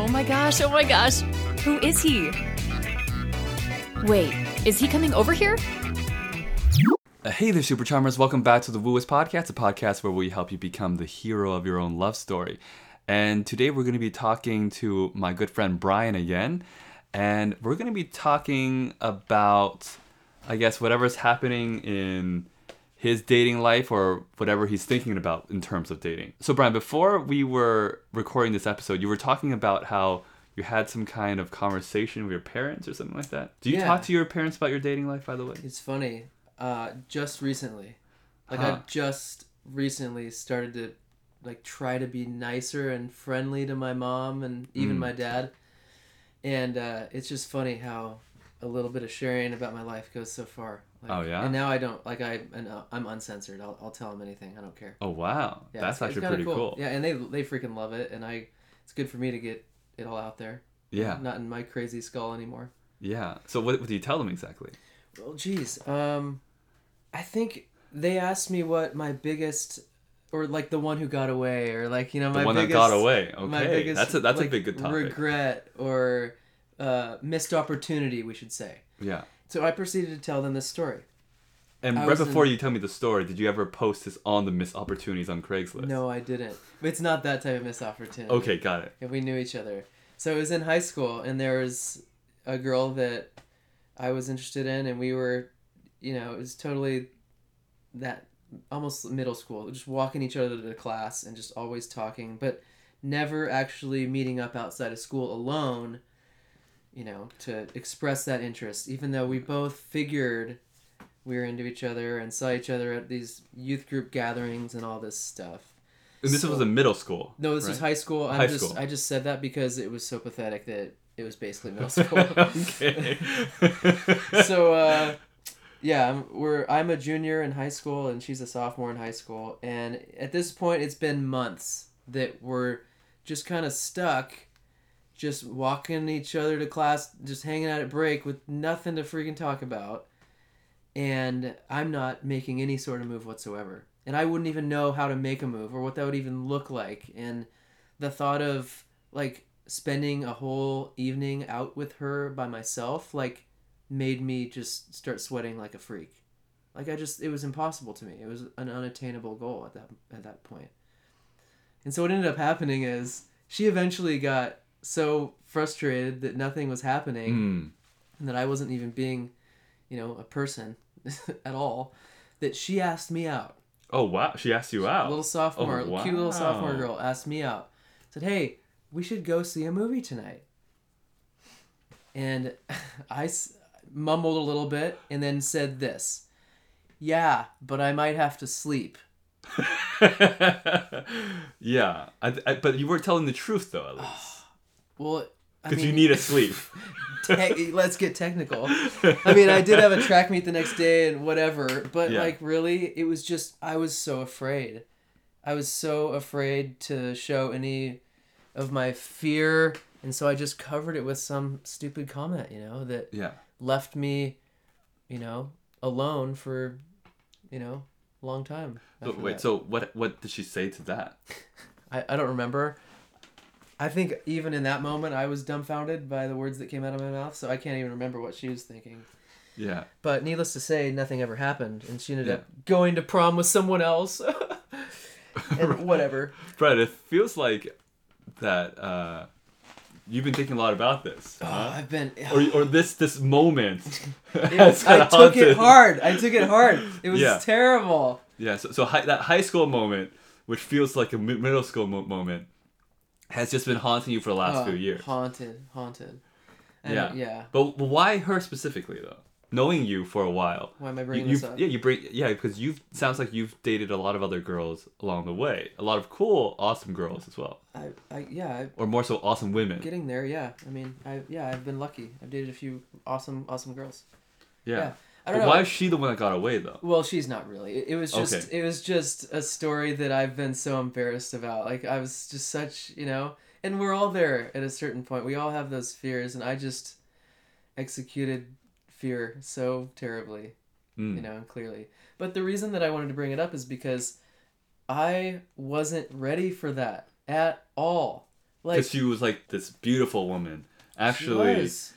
Oh my gosh, oh my gosh. Who is he? Wait, is he coming over here? Uh, hey there, Super Charmers. Welcome back to the Wooist Podcast, a podcast where we help you become the hero of your own love story. And today we're going to be talking to my good friend Brian again. And we're going to be talking about, I guess, whatever's happening in his dating life or whatever he's thinking about in terms of dating. So, Brian, before we were recording this episode, you were talking about how you had some kind of conversation with your parents or something like that. Do you Yeah. talk to your parents about your dating life, by the way? It's funny. Uh, just recently, like Huh. I just recently started to like try to be nicer and friendly to my mom and even Mm. my dad. And uh, it's just funny how a little bit of sharing about my life goes so far. Like, Oh, yeah? And now I don't like I and uh, I'm uncensored. I'll, I'll tell them anything. I don't care. Oh, wow. Yeah, That's actually pretty cool. Yeah, and they they freaking love it, and I it's good for me to get it all out there. Yeah. Not in my crazy skull anymore. Yeah. So what, what do you tell them exactly? Well, geez. Um, I think they asked me what my biggest, or like the one who got away, or like you know The my one biggest, that got away. my Okay. biggest, That's a that's a big good topic. Regret or uh, missed opportunity, we should say. Yeah. So I proceeded to tell them this story. And I right was before in- you tell me the story, did you ever post this on the missed opportunities on Craigslist? No, I didn't. It's not that type of missed opportunity. Okay, got it. And we knew each other. So it was in high school, and there was a girl that I was interested in, and we were, you know, it was totally that almost middle school, just walking each other to class and just always talking, but never actually meeting up outside of school alone, you know, to express that interest, even though we both figured we were into each other and saw each other at these youth group gatherings and all this stuff. And this So- was a middle school. No, this was high school. I'm High just school. I just said that because it was so pathetic that it was basically middle school. okay. so uh, yeah, I'm, we're I'm a junior in high school and she's a sophomore in high school, and at this point it's been months that we're just kind of stuck, just walking each other to class, just hanging out at break with nothing to freaking talk about, and I'm not making any sort of move whatsoever, and I wouldn't even know how to make a move or what that would even look like, and the thought of like spending a whole evening out with her by myself like made me just start sweating like a freak. Like i just it was impossible to me. It was an unattainable goal at that at that point. and so what ended up happening is she eventually got so frustrated that nothing was happening Mm. and that i wasn't even being you know a person at all that she asked me out Oh wow, she asked you out. little sophomore, Oh, cute little sophomore girl asked me out. Said, "Hey, we should go see a movie tonight." And I s- mumbled a little bit and then said this, "Yeah, but I might have to sleep." yeah, I, I, but you were telling the truth though, at least, Well, because you need a sleep. te- let's get technical. I mean, I did have a track meet the next day and whatever, but Yeah. like really, it was just I was so afraid. I was so afraid to show any of my fear, and so I just covered it with some stupid comment, you know, that yeah. left me, you know, alone for, you know, a long time. But wait, that. so what? What did she say to that? I, I don't remember. I think even in that moment, I was dumbfounded by the words that came out of my mouth, so I can't even remember what she was thinking. Yeah. But needless to say, nothing ever happened, and she ended Yeah. up going to prom with someone else. and whatever. Brett, it feels like that uh, you've been thinking a lot about this, Oh, huh? I've been. or or this this moment. It- I took it hard. I took it hard. It was Yeah. terrible. Yeah, so, so high, that high school moment, which feels like a middle school mo- moment, has just been haunting you for the last Oh, few years. Haunted, haunted. And Yeah. yeah. But, but why her specifically though? Knowing you for a while, Why am I you, bringing you've this up? yeah you bring yeah because you've sounds like you've dated a lot of other girls along the way, a lot of cool, awesome girls as well, I, I, yeah, I, or more so awesome women. getting there. Yeah. I mean, I, yeah, I've been lucky. I've dated a few awesome, awesome girls. Yeah. yeah. I don't know. why is she the one that got away though? Well, she's not really. It, it was just Okay. it was just a story that I've been so embarrassed about. Like I was just such, you know, and we're all there at a certain point. We all have those fears and I just executed fear so terribly, Mm. you know, and clearly. But the reason that I wanted to bring it up is because I wasn't ready for that at all. Like because she was like this beautiful woman she actually was.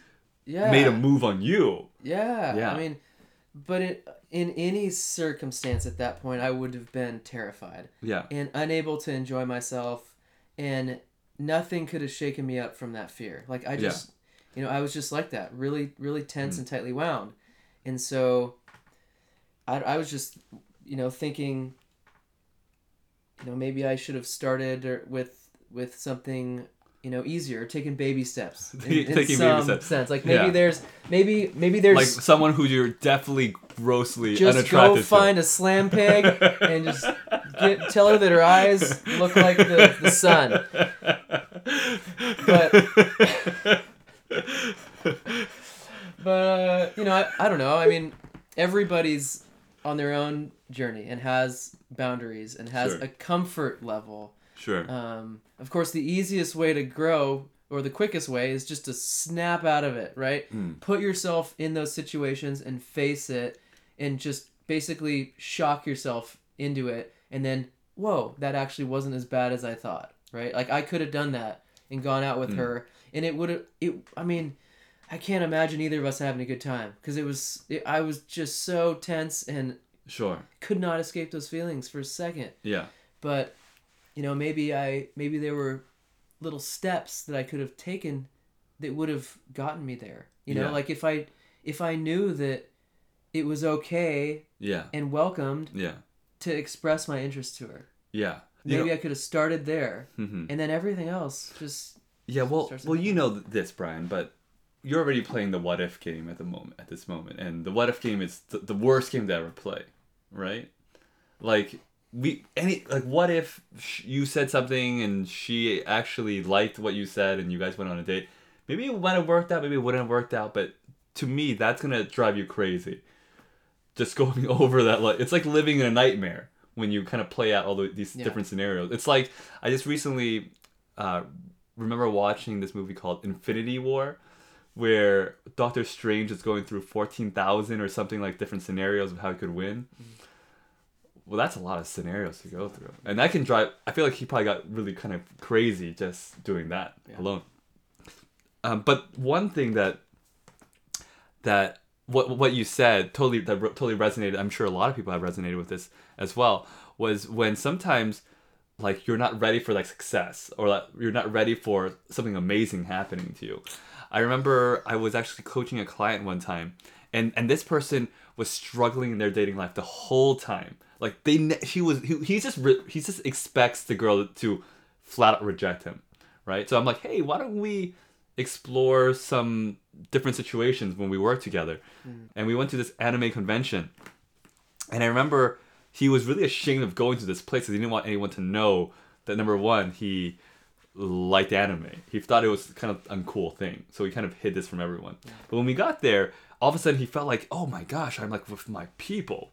yeah, made a move on you. Yeah, Yeah. I mean, but it, in any circumstance at that point, I would have been terrified Yeah. and unable to enjoy myself, and nothing could have shaken me up from that fear. Like I Yeah. just, you know, I was just like that, really, really tense Mm. and tightly wound, and so, I, I was just, you know, thinking, you know, maybe I should have started or- with with something. You know, easier, taking baby steps. In, in Taking baby some steps. sense, like maybe Yeah. there's, maybe maybe there's Like someone who you're definitely grossly just unattracted go find a slam pig and just get tell her that her eyes look like the, the sun. But uh, you know, I, I don't know. I mean, everybody's on their own journey and has boundaries and has Sure. a comfort level. Sure. Um, of course, the easiest way to grow or the quickest way is just to snap out of it, right? Mm. Put yourself in those situations and face it and just basically shock yourself into it and then, whoa, that actually wasn't as bad as I thought, right? Like I could have done that and gone out with Mm. her and it would have it I mean, I can't imagine either of us having a good time because it was it, I was just so tense and Sure. could not escape those feelings for a second Yeah. but you know maybe i maybe there were little steps that i could have taken that would have gotten me there you know Yeah. like if i if i knew that it was okay Yeah. and welcomed Yeah. to express my interest to her Yeah. You maybe know- i could have started there Mhm. and then everything else just Yeah, well, well, you know this, Brian, but you're already playing the what if game at the moment, at this moment, and the what if game is the, the worst game to ever play, right? Like we any like what if sh- you said something and she actually liked what you said and you guys went on a date? Maybe it might have worked out, maybe it wouldn't have worked out, but to me, that's gonna drive you crazy. Just going over that, like it's like living in a nightmare when you kind of play out all the, these Yeah. different scenarios. It's like I just recently uh, remember watching this movie called Infinity War, where Doctor Strange is going through fourteen thousand or something like different scenarios of how he could win. Well, that's a lot of scenarios to go through, and that can drive. I feel like he probably got really kind of crazy just doing that Yeah. alone. Um, but one thing that that what what you said totally that re- totally resonated. I'm sure a lot of people have resonated with this as well. Was when sometimes like you're not ready for like success or like you're not ready for something amazing happening to you. I remember I was actually coaching a client one time, and and this person was struggling in their dating life the whole time. Like they, ne- he was he, he just re- he just expects the girl to flat out reject him, right? So I'm like, hey, why don't we explore some different situations when we work together? Mm. And we went to this anime convention, and I remember he was really ashamed of going to this place because he didn't want anyone to know that number one he liked anime. He thought it was kind of uncool thing, so he kind of hid this from everyone. But when we got there, all of a sudden he felt like, oh my gosh, I'm like with my people.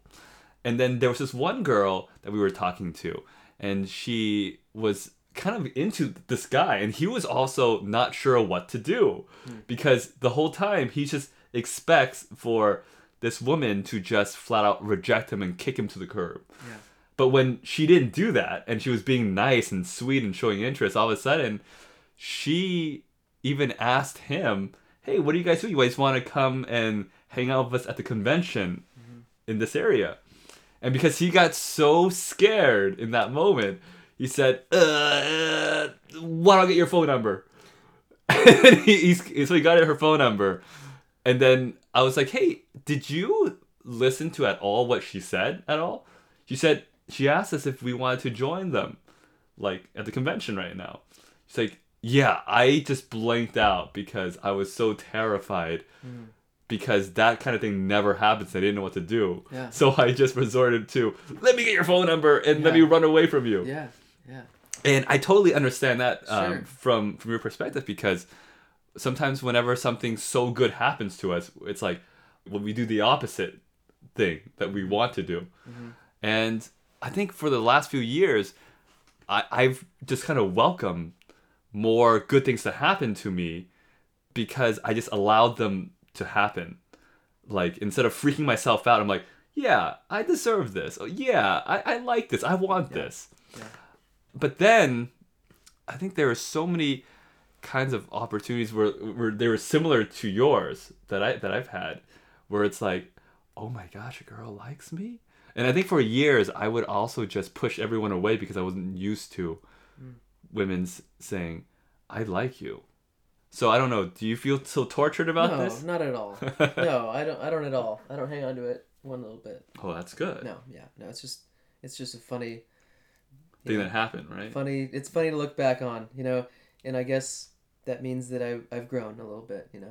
And then there was this one girl that we were talking to, and she was kind of into this guy, and he was also not sure what to do hmm. because the whole time he just expects for this woman to just flat out reject him and kick him to the curb. Yeah. But when she didn't do that and she was being nice and sweet and showing interest, all of a sudden she even asked him, Hey, what do you guys do? You guys want to come and hang out with us at the convention mm-hmm. in this area? And because he got so scared in that moment, he said, uh, why don't I get your phone number? and he, so he got her phone number. And then I was like, hey, did you listen to at all what she said at all? She said, she asked us if we wanted to join them, like at the convention right now. She's like, yeah, I just blanked out because I was so terrified because that kind of thing never happens. I didn't know what to do. Yeah. So I just resorted to, let me get your phone number and let me run away from you. yeah yeah And I totally understand that um, from from your perspective because sometimes whenever something so good happens to us, it's like well, we do the opposite thing that we want to do. And I think for the last few years, I, I've just kind of welcomed more good things to happen to me because I just allowed them to happen. Like instead of freaking myself out, I'm like, yeah, I deserve this. Oh, yeah, I, I like this. I want this. Yeah. But then I think there are so many kinds of opportunities where where they were similar to yours that I that I've had, where it's like, oh my gosh, a girl likes me, and I think for years I would also just push everyone away because I wasn't used to mm. women's saying, I like you. So I don't know. Do you feel so tortured about no, this? not at all. no, I don't. I don't at all. I don't hang on to it one little bit. Oh, that's good. No, yeah, no. It's just, it's just a funny, Thing that happened, right? funny. It's funny to look back on, you know. And I guess that means that I I've grown a little bit, you know,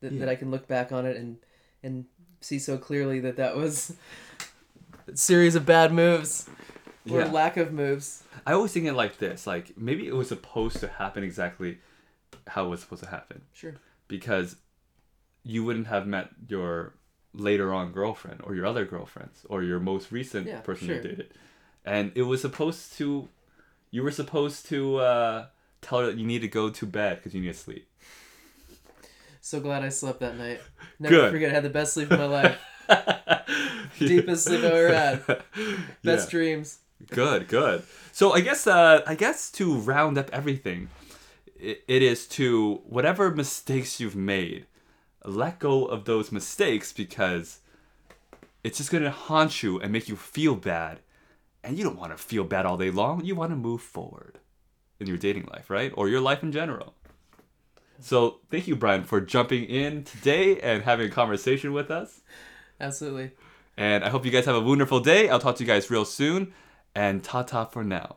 that, that I can look back on it and and see so clearly that that was a series of bad moves or Yeah. lack of moves. I always think it like this. Like maybe it was supposed to happen exactly how it was supposed to happen. Sure. because you wouldn't have met your later on girlfriend or your other girlfriends or your most recent Yeah, person sure. you dated and it was supposed to you were supposed to uh, tell her that you need to go to bed because you need to sleep So glad I slept that night. Never Good. forget, I had the best sleep of my life. Deepest sleep I've ever had. Best Yeah. dreams. Good, good. So I guess uh, I guess to round up everything, it, it is to whatever mistakes you've made, let go of those mistakes because it's just gonna haunt you and make you feel bad, and you don't want to feel bad all day long. You want to move forward in your dating life, right, or your life in general. So thank you, Brian, for jumping in today and having a conversation with us. Absolutely. And I hope you guys have a wonderful day. I'll talk to you guys real soon. And ta ta for now.